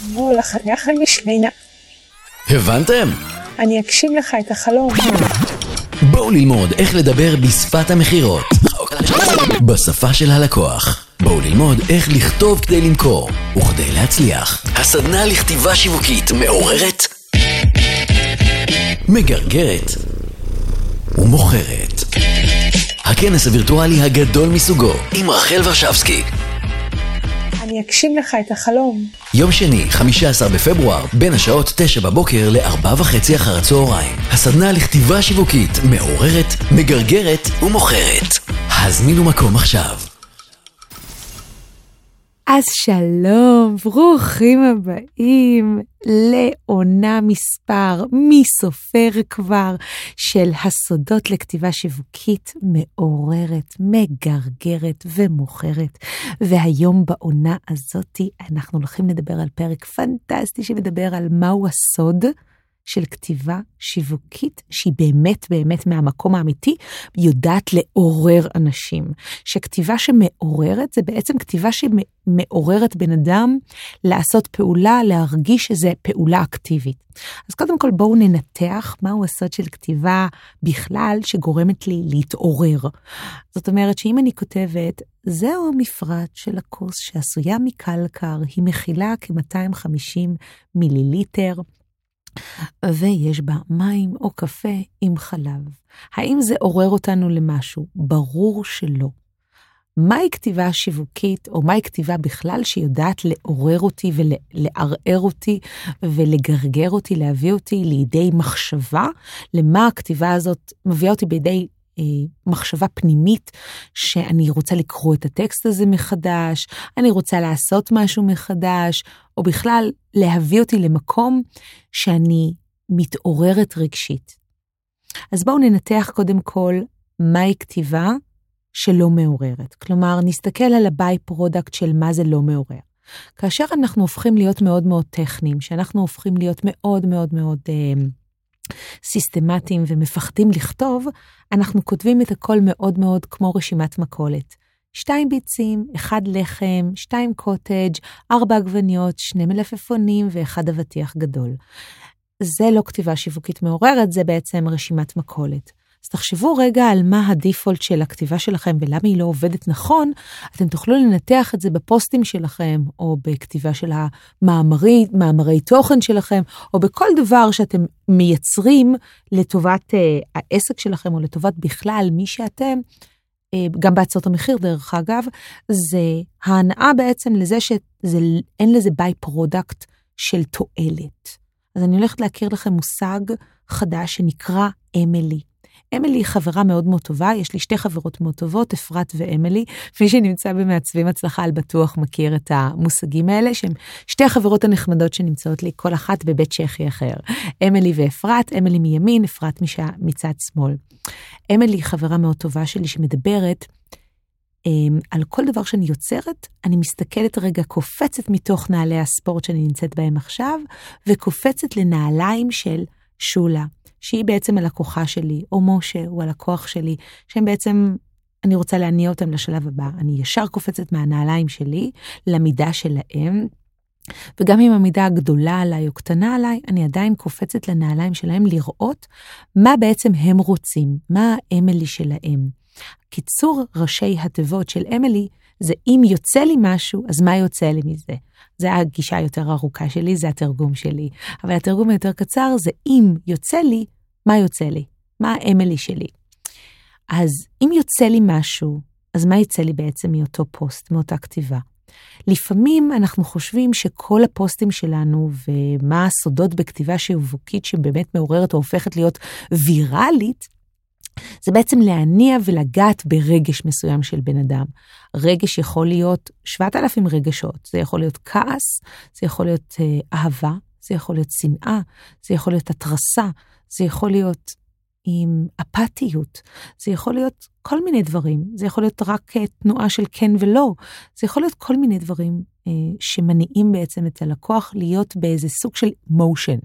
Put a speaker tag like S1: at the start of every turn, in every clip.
S1: בוא לחנך המשמינה.
S2: הבנתם?
S1: אני אגשים לך את החלום.
S2: בואו ללמוד איך לדבר בשפת המכירות. בשפה של הלקוח. בואו ללמוד איך לכתוב כדי למכור וכדי להצליח. הסדנה לכתיבה שיווקית מעוררת, מגרגרת ומוכרת. הכנס הווירטואלי הגדול מסוגו עם רחל ורשבסקי.
S1: אני אגשים לך את החלום.
S2: יום שני, 15 בפברואר, בין השעות 9 בבוקר ל-4 וחצי אחר הצהריים. הסדנה לכתיבה שיווקית מעוררת, מגרגרת ומוכרת. הזמינו מקום עכשיו.
S3: אז שלום, ברוכים הבאים לעונה מספר, מי סופר כבר, של הסודות לכתיבה שיווקית מעוררת, מגרגרת ומוכרת. והיום בעונה הזאתי אנחנו הולכים לדבר על פרק פנטסטי שמדבר על מהו הסוד. של כתיבה שיווקית שהיא באמת באמת מהמקום האמיתי יודעת לעורר אנשים. שכתיבה שמעוררת זה בעצם כתיבה שמעוררת בן אדם לעשות פעולה, להרגיש שזה פעולה אקטיבית. אז קודם כל בואו ננתח מהו הסוד של כתיבה בכלל שגורמת לי להתעורר. זאת אומרת שאם אני כותבת, זהו המפרט של הכוס שעשויה מקלקר, היא מכילה כ-250 מיליליטר. ויש בה מים או קפה עם חלב. האם זה עורר אותנו למשהו? ברור שלא. מהי כתיבה שיווקית, או מהי כתיבה בכלל שיודעת לעורר אותי ולערער אותי ולגרגר אותי, להביא אותי לידי מחשבה, למה הכתיבה הזאת מביאה אותי בידי מחשבה פנימית שאני רוצה לקרוא את הטקסט הזה מחדש, אני רוצה לעשות משהו מחדש, או בכלל להביא אותי למקום שאני מתעוררת רגשית. אז בואו ננתח קודם כל מהי כתיבה שלא מעוררת. כלומר, נסתכל על ה by-product של מה זה לא מעורר. כאשר אנחנו הופכים להיות מאוד מאוד טכניים, שאנחנו הופכים להיות מאוד מאוד מאוד אה, סיסטמטיים ומפחדים לכתוב, אנחנו כותבים את הכל מאוד מאוד כמו רשימת מכולת. שתיים ביצים, אחד לחם, שתיים קוטג', ארבע עגבניות, שני מלפפונים ואחד אבטיח גדול. זה לא כתיבה שיווקית מעוררת, זה בעצם רשימת מכולת. אז תחשבו רגע על מה הדיפולט של הכתיבה שלכם ולמה היא לא עובדת נכון, אתם תוכלו לנתח את זה בפוסטים שלכם, או בכתיבה של המאמרי, מאמרי תוכן שלכם, או בכל דבר שאתם מייצרים לטובת אה, העסק שלכם, או לטובת בכלל מי שאתם. אה, גם בהצעות המחיר, דרך אגב, זה ההנאה בעצם לזה שאין לזה by-product של תועלת. אז אני הולכת להכיר לכם מושג חדש שנקרא אמילי. אמילי היא חברה מאוד מאוד טובה, יש לי שתי חברות מאוד טובות, אפרת ואמילי. מי שנמצא במעצבים הצלחה על בטוח מכיר את המושגים האלה, שהן שתי החברות הנחמדות שנמצאות לי, כל אחת בבית צ'כי אחר. אמילי ואפרת, אמילי מימין, אפרת מצד שמאל. אמילי היא חברה מאוד טובה שלי שמדברת אמ, על כל דבר שאני יוצרת, אני מסתכלת רגע, קופצת מתוך נעלי הספורט שאני נמצאת בהם עכשיו, וקופצת לנעליים של שולה, שהיא בעצם הלקוחה שלי, או משה הוא הלקוח שלי, שהם בעצם, אני רוצה להניע אותם לשלב הבא. אני ישר קופצת מהנעליים שלי למידה שלהם. וגם אם המידה גדולה עליי או קטנה עליי, אני עדיין קופצת לנעליים שלהם לראות מה בעצם הם רוצים, מה האמילי שלהם. קיצור ראשי התיבות של אמילי זה אם יוצא לי משהו, אז מה יוצא לי מזה? זה הגישה היותר ארוכה שלי, זה התרגום שלי. אבל התרגום היותר קצר זה אם יוצא לי, מה יוצא לי? מה האמילי שלי? אז אם יוצא לי משהו, אז מה יצא לי בעצם מאותו פוסט, מאותה כתיבה? לפעמים אנחנו חושבים שכל הפוסטים שלנו ומה הסודות בכתיבה שיווקית שבאמת מעוררת או הופכת להיות ויראלית, זה בעצם להניע ולגעת ברגש מסוים של בן אדם. רגש יכול להיות 7,000 רגשות, זה יכול להיות כעס, זה יכול להיות אה, אהבה, זה יכול להיות שנאה, זה יכול להיות התרסה, זה יכול להיות עם אפתיות, זה יכול להיות כל מיני דברים, זה יכול להיות רק אה, תנועה של כן ולא, זה יכול להיות כל מיני דברים אה, שמניעים בעצם את הלקוח להיות באיזה סוג של מושן.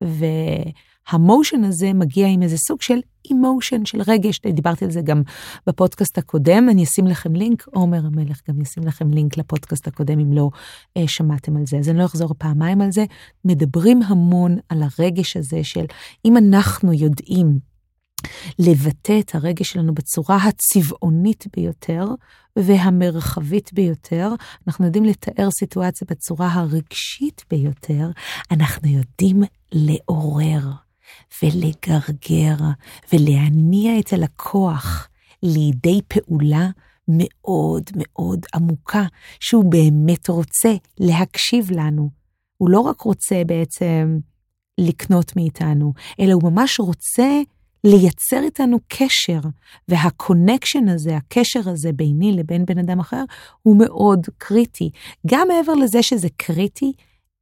S3: והמושן הזה מגיע עם איזה סוג של אימושן, של רגש. דיברתי על זה גם בפודקאסט הקודם, אני אשים לכם לינק, עומר המלך גם ישים לכם לינק לפודקאסט הקודם אם לא אה, שמעתם על זה. אז אני לא אחזור פעמיים על זה. מדברים המון על הרגש הזה של אם אנחנו יודעים לבטא את הרגש שלנו בצורה הצבעונית ביותר והמרחבית ביותר, אנחנו יודעים לתאר סיטואציה בצורה הרגשית ביותר, אנחנו יודעים לעורר ולגרגר ולהניע את הלקוח לידי פעולה מאוד מאוד עמוקה, שהוא באמת רוצה להקשיב לנו. הוא לא רק רוצה בעצם לקנות מאיתנו, אלא הוא ממש רוצה לייצר איתנו קשר, והקונקשן הזה, הקשר הזה ביני לבין בן אדם אחר, הוא מאוד קריטי. גם מעבר לזה שזה קריטי,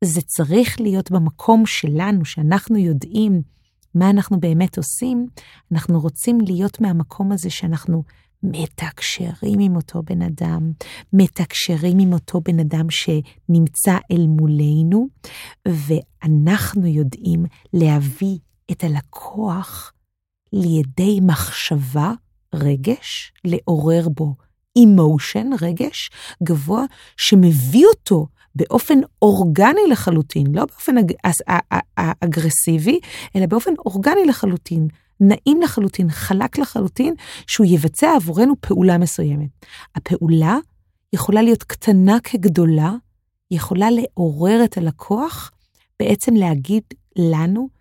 S3: זה צריך להיות במקום שלנו, שאנחנו יודעים מה אנחנו באמת עושים, אנחנו רוצים להיות מהמקום הזה שאנחנו מתקשרים עם אותו בן אדם, מתקשרים עם אותו בן אדם שנמצא אל מולנו, ואנחנו יודעים להביא את הלקוח לידי מחשבה, רגש, לעורר בו אימושן, רגש גבוה, שמביא אותו באופן אורגני לחלוטין, לא באופן אג... אגרסיבי, אלא באופן אורגני לחלוטין, נעים לחלוטין, חלק לחלוטין, שהוא יבצע עבורנו פעולה מסוימת. הפעולה יכולה להיות קטנה כגדולה, יכולה לעורר את הלקוח, בעצם להגיד לנו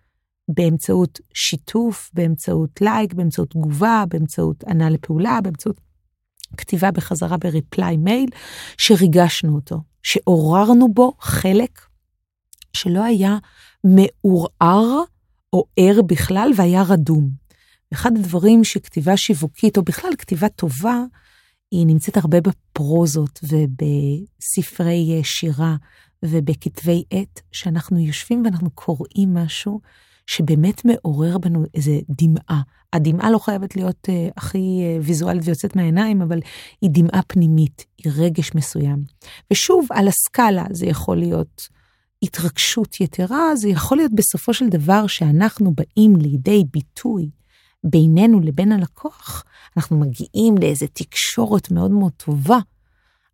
S3: באמצעות שיתוף, באמצעות לייק, באמצעות תגובה, באמצעות ענה לפעולה, באמצעות כתיבה בחזרה בריפליי מייל, שריגשנו אותו, שעוררנו בו חלק שלא היה מעורער או ער בכלל והיה רדום. אחד הדברים שכתיבה שיווקית, או בכלל כתיבה טובה, היא נמצאת הרבה בפרוזות ובספרי שירה ובכתבי עת, שאנחנו יושבים ואנחנו קוראים משהו שבאמת מעורר בנו איזה דמעה. הדמעה לא חייבת להיות uh, הכי uh, ויזואלית ויוצאת מהעיניים, אבל היא דמעה פנימית, היא רגש מסוים. ושוב, על הסקאלה זה יכול להיות התרגשות יתרה, זה יכול להיות בסופו של דבר שאנחנו באים לידי ביטוי בינינו לבין הלקוח, אנחנו מגיעים לאיזה תקשורת מאוד מאוד טובה.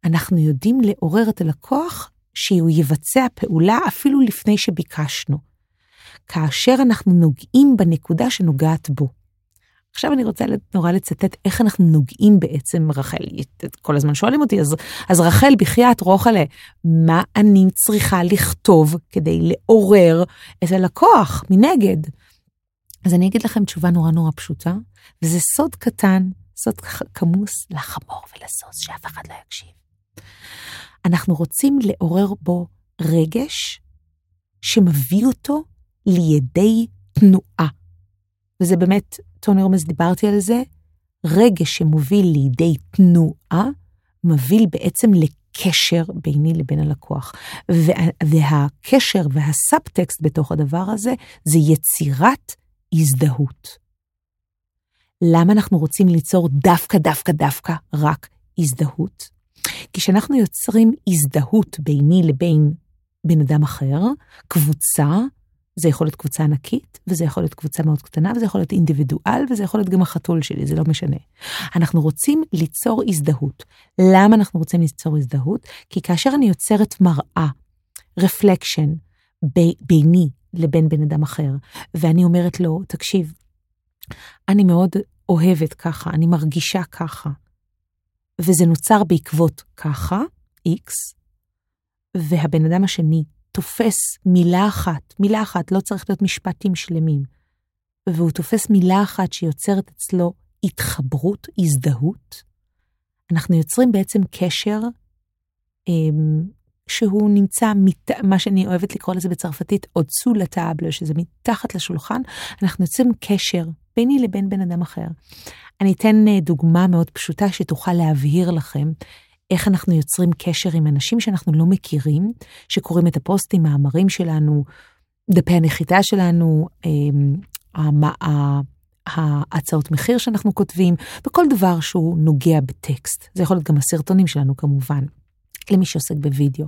S3: אנחנו יודעים לעורר את הלקוח שהוא יבצע פעולה אפילו לפני שביקשנו. כאשר אנחנו נוגעים בנקודה שנוגעת בו. עכשיו אני רוצה נורא לצטט איך אנחנו נוגעים בעצם, רחל, כל הזמן שואלים אותי, אז, אז רחל, בחייאת רוחלה, מה אני צריכה לכתוב כדי לעורר את הלקוח מנגד? אז אני אגיד לכם תשובה נורא נורא פשוטה, וזה סוד קטן, סוד כמוס לחמור ולסוס, שאף אחד לא יקשיב. אנחנו רוצים לעורר בו רגש שמביא אותו לידי תנועה. וזה באמת, טוני רומז, דיברתי על זה, רגש שמוביל לידי תנועה, מוביל בעצם לקשר ביני לבין הלקוח. וה, והקשר והסאבטקסט בתוך הדבר הזה, זה יצירת הזדהות. למה אנחנו רוצים ליצור דווקא, דווקא, דווקא רק הזדהות? כי כשאנחנו יוצרים הזדהות ביני לבין בן אדם אחר, קבוצה, זה יכול להיות קבוצה ענקית, וזה יכול להיות קבוצה מאוד קטנה, וזה יכול להיות אינדיבידואל, וזה יכול להיות גם החתול שלי, זה לא משנה. אנחנו רוצים ליצור הזדהות. למה אנחנו רוצים ליצור הזדהות? כי כאשר אני יוצרת מראה, רפלקשן, ביני לבין בן אדם אחר, ואני אומרת לו, תקשיב, אני מאוד אוהבת ככה, אני מרגישה ככה, וזה נוצר בעקבות ככה, X, והבן אדם השני תופס מילה אחת, מילה אחת, לא צריך להיות משפטים שלמים, והוא תופס מילה אחת שיוצרת אצלו התחברות, הזדהות, אנחנו יוצרים בעצם קשר אמ, שהוא נמצא, מת, מה שאני אוהבת לקרוא לזה בצרפתית, עוד סו לטאבלה, שזה מתחת לשולחן, אנחנו יוצרים קשר ביני לבין בן אדם אחר. אני אתן אה, דוגמה מאוד פשוטה שתוכל להבהיר לכם איך אנחנו יוצרים קשר עם אנשים שאנחנו לא מכירים, שקוראים את הפוסטים, מאמרים שלנו, דפי הנחיתה שלנו, אמ, ההצעות מחיר שאנחנו כותבים, וכל דבר שהוא נוגע בטקסט. זה יכול להיות גם הסרטונים שלנו כמובן, למי שעוסק בווידאו.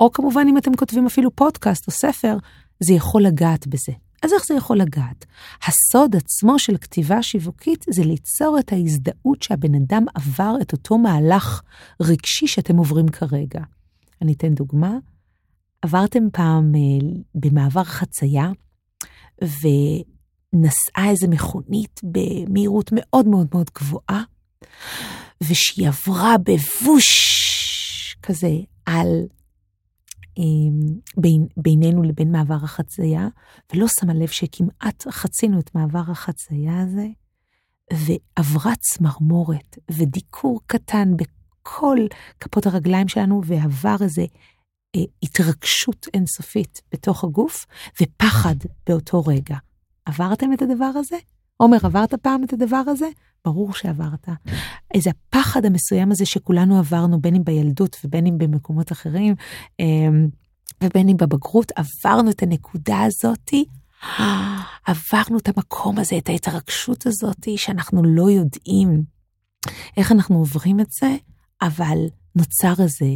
S3: או כמובן אם אתם כותבים אפילו פודקאסט או ספר, זה יכול לגעת בזה. אז איך זה יכול לגעת? הסוד עצמו של כתיבה שיווקית זה ליצור את ההזדהות שהבן אדם עבר את אותו מהלך רגשי שאתם עוברים כרגע. אני אתן דוגמה. עברתם פעם אה, במעבר חצייה, ונסעה איזה מכונית במהירות מאוד מאוד מאוד גבוהה, ושהיא עברה בבוש כזה על בין, בינינו לבין מעבר החצייה, ולא שמה לב שכמעט חצינו את מעבר החצייה הזה, ועברה צמרמורת ודיקור קטן בכל כפות הרגליים שלנו, ועבר איזה אה, התרגשות אינסופית בתוך הגוף, ופחד באותו רגע. עברתם את הדבר הזה? עומר, עברת פעם את הדבר הזה? ברור שעברת. איזה הפחד המסוים הזה שכולנו עברנו, בין אם בילדות ובין אם במקומות אחרים, אמ, ובין אם בבגרות, עברנו את הנקודה הזאתי, עברנו את המקום הזה, את ההתרגשות הזאתי, שאנחנו לא יודעים איך אנחנו עוברים את זה, אבל נוצר איזה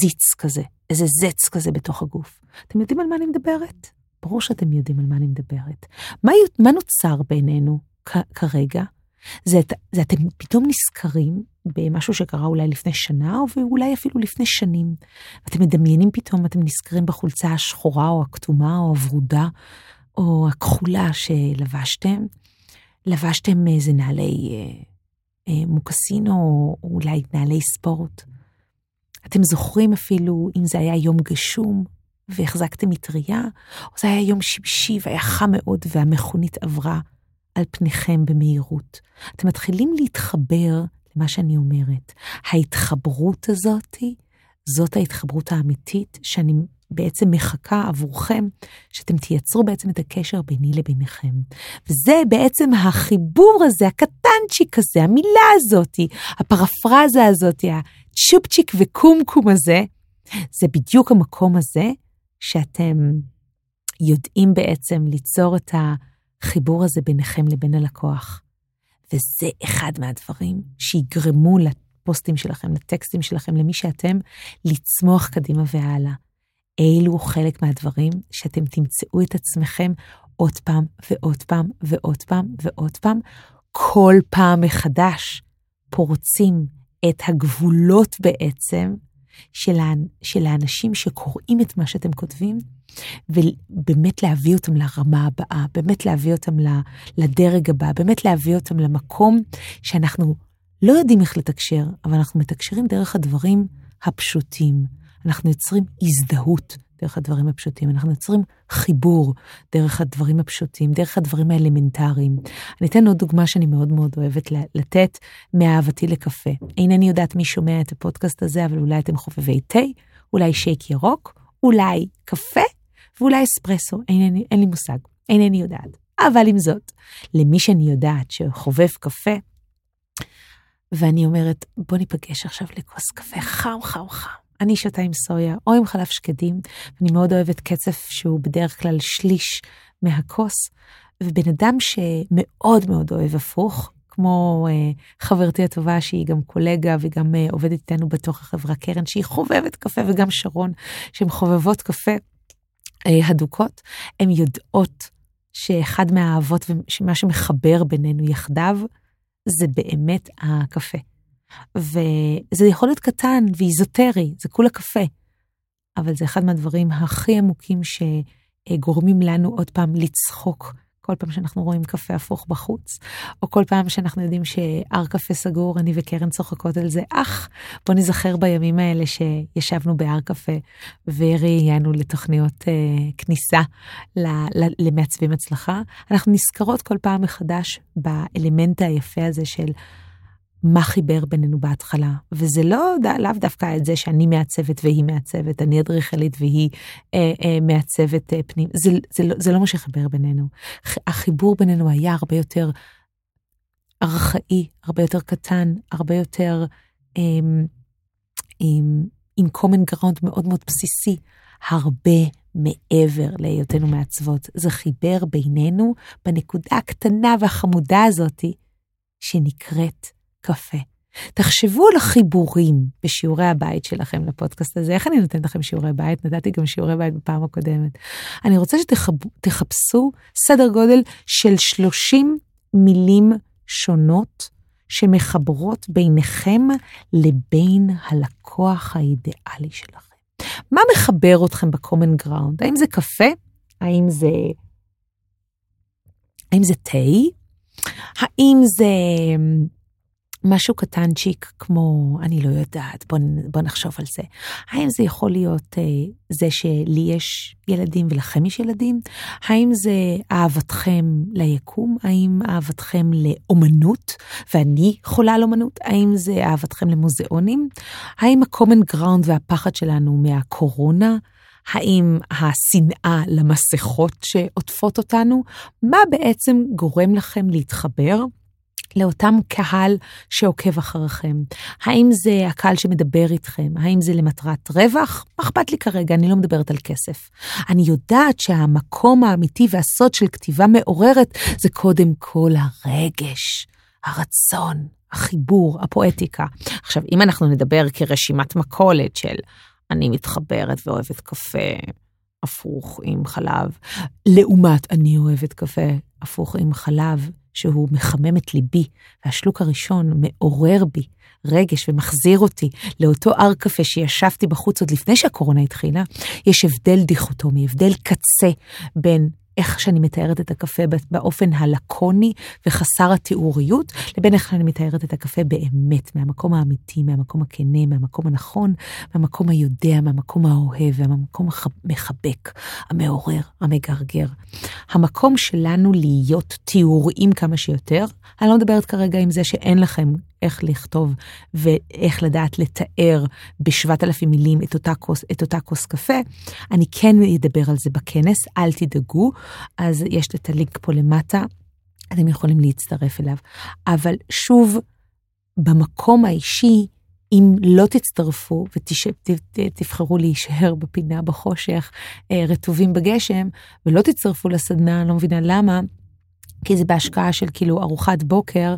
S3: זיץ כזה, איזה זץ כזה בתוך הגוף. אתם יודעים על מה אני מדברת? ברור שאתם יודעים על מה אני מדברת. מה, מה נוצר בינינו כרגע? זה, זה אתם פתאום נזכרים במשהו שקרה אולי לפני שנה, או ואולי אפילו לפני שנים. אתם מדמיינים פתאום, אתם נזכרים בחולצה השחורה, או הכתומה, או הוורודה, או הכחולה שלבשתם. לבשתם איזה נעלי אה, אה, מוקסין, או אולי נעלי ספורט. אתם זוכרים אפילו אם זה היה יום גשום, והחזקתם מטריה, או זה היה יום שמשי והיה חם מאוד והמכונית עברה על פניכם במהירות. אתם מתחילים להתחבר למה שאני אומרת. ההתחברות הזאתי, זאת ההתחברות האמיתית שאני בעצם מחכה עבורכם, שאתם תייצרו בעצם את הקשר ביני לביניכם. וזה בעצם החיבור הזה, הקטנצ'יק הזה, המילה הזאתי, הפרפרזה הזאתי, הצ'ופצ'יק וקומקום הזה, זה בדיוק המקום הזה שאתם יודעים בעצם ליצור את החיבור הזה ביניכם לבין הלקוח. וזה אחד מהדברים שיגרמו לפוסטים שלכם, לטקסטים שלכם, למי שאתם, לצמוח קדימה והלאה. אלו חלק מהדברים שאתם תמצאו את עצמכם עוד פעם ועוד פעם ועוד פעם ועוד פעם, כל פעם מחדש פורצים את הגבולות בעצם של, של האנשים שקוראים את מה שאתם כותבים, ובאמת להביא אותם לרמה הבאה, באמת להביא אותם לדרג הבא, באמת להביא אותם למקום שאנחנו לא יודעים איך לתקשר, אבל אנחנו מתקשרים דרך הדברים הפשוטים. אנחנו יוצרים הזדהות דרך הדברים הפשוטים, אנחנו יוצרים חיבור דרך הדברים הפשוטים, דרך הדברים האלמנטריים. אני אתן עוד דוגמה שאני מאוד מאוד אוהבת לתת מאהבתי לקפה. אינני יודעת מי שומע את הפודקאסט הזה, אבל אולי אתם חובבי תה, אולי שייק ירוק, אולי קפה ואולי אספרסו, אינני, אין לי מושג, אינני יודעת. אבל עם זאת, למי שאני יודעת שחובב קפה, ואני אומרת, בוא ניפגש עכשיו לכוס קפה חם, חם, חם. אני שותה עם סויה או עם חלב שקדים, אני מאוד אוהבת קצף שהוא בדרך כלל שליש מהכוס, ובן אדם שמאוד מאוד אוהב הפוך, כמו אה, חברתי הטובה שהיא גם קולגה וגם אה, עובדת איתנו בתוך החברה קרן, שהיא חובבת קפה, וגם שרון, שהן חובבות קפה אה, הדוקות, הן יודעות שאחד מהאהבות ומה שמחבר בינינו יחדיו, זה באמת הקפה. וזה יכול להיות קטן ואיזוטרי, זה כולה קפה, אבל זה אחד מהדברים הכי עמוקים שגורמים לנו עוד פעם לצחוק כל פעם שאנחנו רואים קפה הפוך בחוץ, או כל פעם שאנחנו יודעים שהר קפה סגור, אני וקרן צוחקות על זה, אך, בוא נזכר בימים האלה שישבנו בהר קפה וראיינו לתוכניות אה, כניסה למעצבים הצלחה. אנחנו נזכרות כל פעם מחדש באלמנט היפה הזה של מה חיבר בינינו בהתחלה, וזה לא, לאו דווקא את זה שאני מעצבת והיא מעצבת, אני אדריכלית והיא אה, אה, מעצבת אה, פנים, זה, זה, לא, זה לא מה שחיבר בינינו. החיבור בינינו היה הרבה יותר ארכאי, הרבה יותר קטן, הרבה יותר אה, עם, עם common ground מאוד מאוד בסיסי, הרבה מעבר להיותנו מעצבות. זה חיבר בינינו בנקודה הקטנה והחמודה הזאתי שנקראת קפה. תחשבו על החיבורים בשיעורי הבית שלכם לפודקאסט הזה. איך אני נותנת לכם שיעורי בית? נתתי גם שיעורי בית בפעם הקודמת. אני רוצה שתחפשו סדר גודל של 30 מילים שונות שמחברות ביניכם לבין הלקוח האידיאלי שלכם. מה מחבר אתכם ב-common ground? האם זה קפה? האם זה... האם זה תה? האם זה משהו קטנצ'יק כמו, אני לא יודעת, בוא, בוא נחשוב על זה. האם זה יכול להיות אה, זה שלי יש ילדים ולכם יש ילדים? האם זה אהבתכם ליקום? האם אהבתכם לאומנות ואני חולה על אומנות? האם זה אהבתכם למוזיאונים? האם ה-common ground והפחד שלנו מהקורונה? האם השנאה למסכות שעוטפות אותנו? מה בעצם גורם לכם להתחבר? לאותם קהל שעוקב אחריכם? האם זה הקהל שמדבר איתכם? האם זה למטרת רווח? מה אכפת לי כרגע? אני לא מדברת על כסף. אני יודעת שהמקום האמיתי והסוד של כתיבה מעוררת זה קודם כל הרגש, הרצון, החיבור, הפואטיקה. עכשיו, אם אנחנו נדבר כרשימת מכולת של אני מתחברת ואוהבת קפה הפוך עם חלב, לעומת אני אוהבת קפה הפוך עם חלב, שהוא מחמם את ליבי, והשלוק הראשון מעורר בי רגש ומחזיר אותי לאותו הר קפה שישבתי בחוץ עוד לפני שהקורונה התחילה, יש הבדל דיכוטומי, הבדל קצה בין איך שאני מתארת את הקפה באופן הלקוני וחסר התיאוריות, לבין איך שאני מתארת את הקפה באמת, מהמקום האמיתי, מהמקום הכנה, מהמקום הנכון, מהמקום היודע, מהמקום האוהב, מהמקום המחבק, המעורר, המגרגר. המקום שלנו להיות תיאוריים כמה שיותר, אני לא מדברת כרגע עם זה שאין לכם איך לכתוב ואיך לדעת לתאר בשבעת אלפים מילים את אותה, כוס, את אותה כוס קפה. אני כן אדבר על זה בכנס, אל תדאגו. אז יש את הלינק פה למטה, אתם יכולים להצטרף אליו. אבל שוב, במקום האישי, אם לא תצטרפו ותבחרו להישאר בפינה בחושך, אה, רטובים בגשם, ולא תצטרפו לסדנה, אני לא מבינה למה, כי זה בהשקעה של כאילו ארוחת בוקר,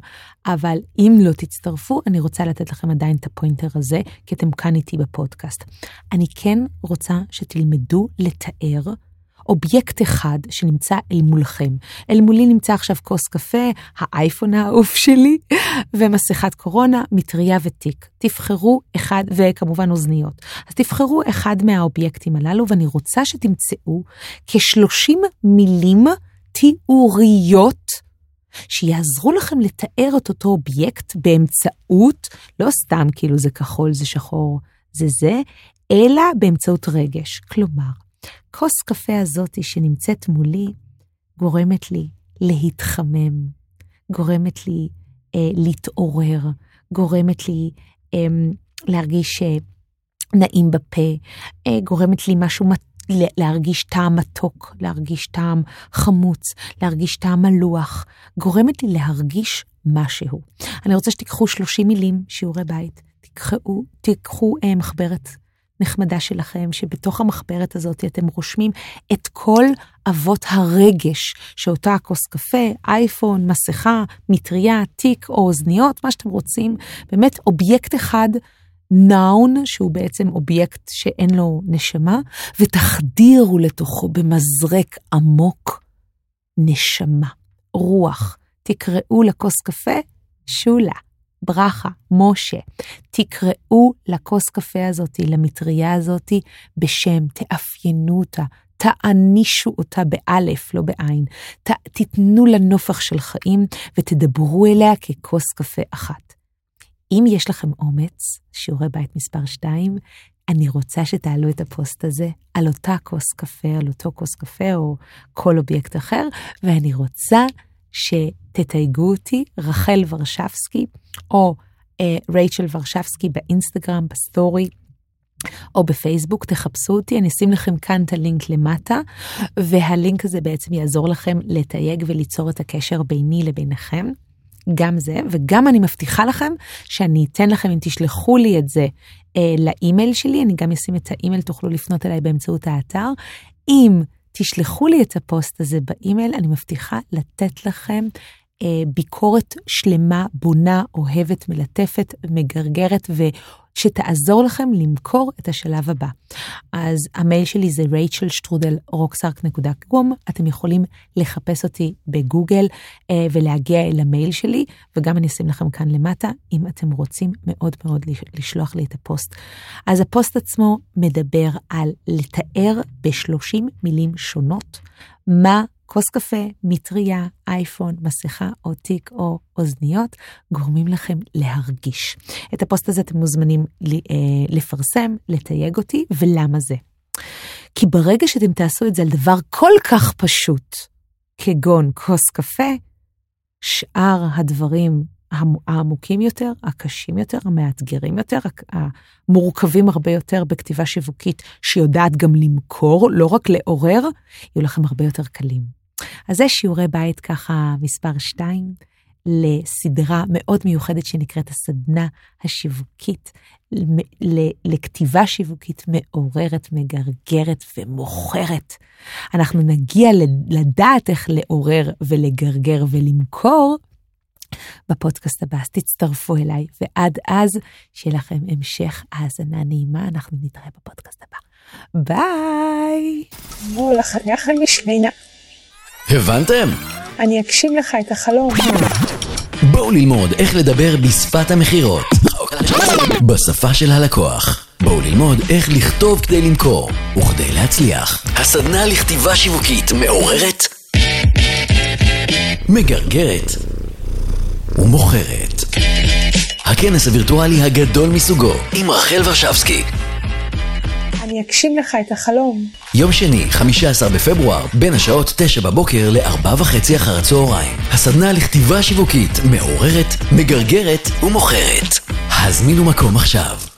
S3: אבל אם לא תצטרפו, אני רוצה לתת לכם עדיין את ה pointer הזה, כי אתם כאן איתי בפודקאסט. אני כן רוצה שתלמדו לתאר אובייקט אחד שנמצא אל מולכם. אל מולי נמצא עכשיו כוס קפה, האייפון האהוב שלי, ומסכת קורונה, מטריה ותיק. תבחרו אחד, וכמובן אוזניות. אז תבחרו אחד מהאובייקטים הללו, ואני רוצה שתמצאו כ-30 מילים תיאוריות שיעזרו לכם לתאר את אותו אובייקט באמצעות, לא סתם כאילו זה כחול, זה שחור, זה זה, אלא באמצעות רגש. כלומר, כוס קפה הזאתי שנמצאת מולי גורמת לי להתחמם, גורמת לי אה, להתעורר, גורמת לי אה, להרגיש אה, נעים בפה, אה, גורמת לי משהו מת... להרגיש טעם מתוק, להרגיש טעם חמוץ, להרגיש טעם מלוח, גורמת לי להרגיש משהו. אני רוצה שתיקחו 30 מילים, שיעורי בית, תיקחו, תיקחו אה, מחברת נחמדה שלכם, שבתוך המחברת הזאת אתם רושמים את כל אבות הרגש שאותה כוס קפה, אייפון, מסכה, מטריה, תיק או אוזניות, מה שאתם רוצים, באמת אובייקט אחד נאון, שהוא בעצם אובייקט שאין לו נשמה, ותחדירו לתוכו במזרק עמוק נשמה, רוח. תקראו לכוס קפה שולה, ברכה, משה. תקראו לכוס קפה הזאתי, למטריה הזאתי, בשם, תאפיינו אותה, תאנישו אותה באלף, לא בעין. ת, תיתנו לה נופך של חיים ותדברו אליה ככוס קפה אחת. אם יש לכם אומץ, שיעורי בית מספר 2, אני רוצה שתעלו את הפוסט הזה על אותה כוס קפה, על אותו כוס קפה או כל אובייקט אחר, ואני רוצה שתתייגו אותי, רחל ורשבסקי, או אה, רייצ'ל ורשבסקי באינסטגרם, בסטורי. או בפייסבוק, תחפשו אותי, אני אשים לכם כאן את הלינק למטה, והלינק הזה בעצם יעזור לכם לתייג וליצור את הקשר ביני לביניכם. גם זה, וגם אני מבטיחה לכם שאני אתן לכם, אם תשלחו לי את זה אה, לאימייל שלי, אני גם אשים את האימייל, תוכלו לפנות אליי באמצעות האתר. אם תשלחו לי את הפוסט הזה באימייל, אני מבטיחה לתת לכם אה, ביקורת שלמה, בונה, אוהבת, מלטפת, מגרגרת, ושתעזור לכם למכור את השלב הבא. אז המייל שלי זה rachel שטרודל rocksark.com, אתם יכולים לחפש אותי בגוגל אה, ולהגיע אל המייל שלי, וגם אני אשים לכם כאן למטה, אם אתם רוצים מאוד מאוד לשלוח לי את הפוסט. אז הפוסט עצמו מדבר על לתאר ב-30 מילים שונות מה כוס קפה, מטריה, אייפון, מסכה או תיק או אוזניות, גורמים לכם להרגיש. את הפוסט הזה אתם מוזמנים אה, לפרסם, לתייג אותי, ולמה זה? כי ברגע שאתם תעשו את זה על דבר כל כך פשוט, כגון כוס קפה, שאר הדברים העמוקים יותר, הקשים יותר, המאתגרים יותר, המורכבים הרבה יותר בכתיבה שיווקית שיודעת גם למכור, לא רק לעורר, יהיו לכם הרבה יותר קלים. אז זה שיעורי בית ככה מספר 2 לסדרה מאוד מיוחדת שנקראת הסדנה השיווקית, לכתיבה שיווקית מעוררת, מגרגרת ומוכרת. אנחנו נגיע לדעת איך לעורר ולגרגר ולמכור בפודקאסט הבא, אז תצטרפו אליי, ועד אז, שיהיה לכם המשך האזנה נעימה, אנחנו נתראה בפודקאסט הבא. ביי!
S1: בואו לחנך למשמינה.
S2: הבנתם?
S1: אני אגשים לך את החלום.
S2: בואו ללמוד איך לדבר בשפת המכירות. בשפה של הלקוח. בואו ללמוד איך לכתוב כדי למכור וכדי להצליח. הסדנה לכתיבה שיווקית מעוררת, מגרגרת ומוכרת. הכנס הווירטואלי הגדול מסוגו עם רחל ורשבסקי.
S1: אני אגשים לך את החלום.
S2: יום שני, 15 בפברואר, בין השעות 9 בבוקר ל-4 וחצי אחר הצהריים. הסדנה לכתיבה שיווקית מעוררת, מגרגרת ומוכרת. הזמינו מקום עכשיו.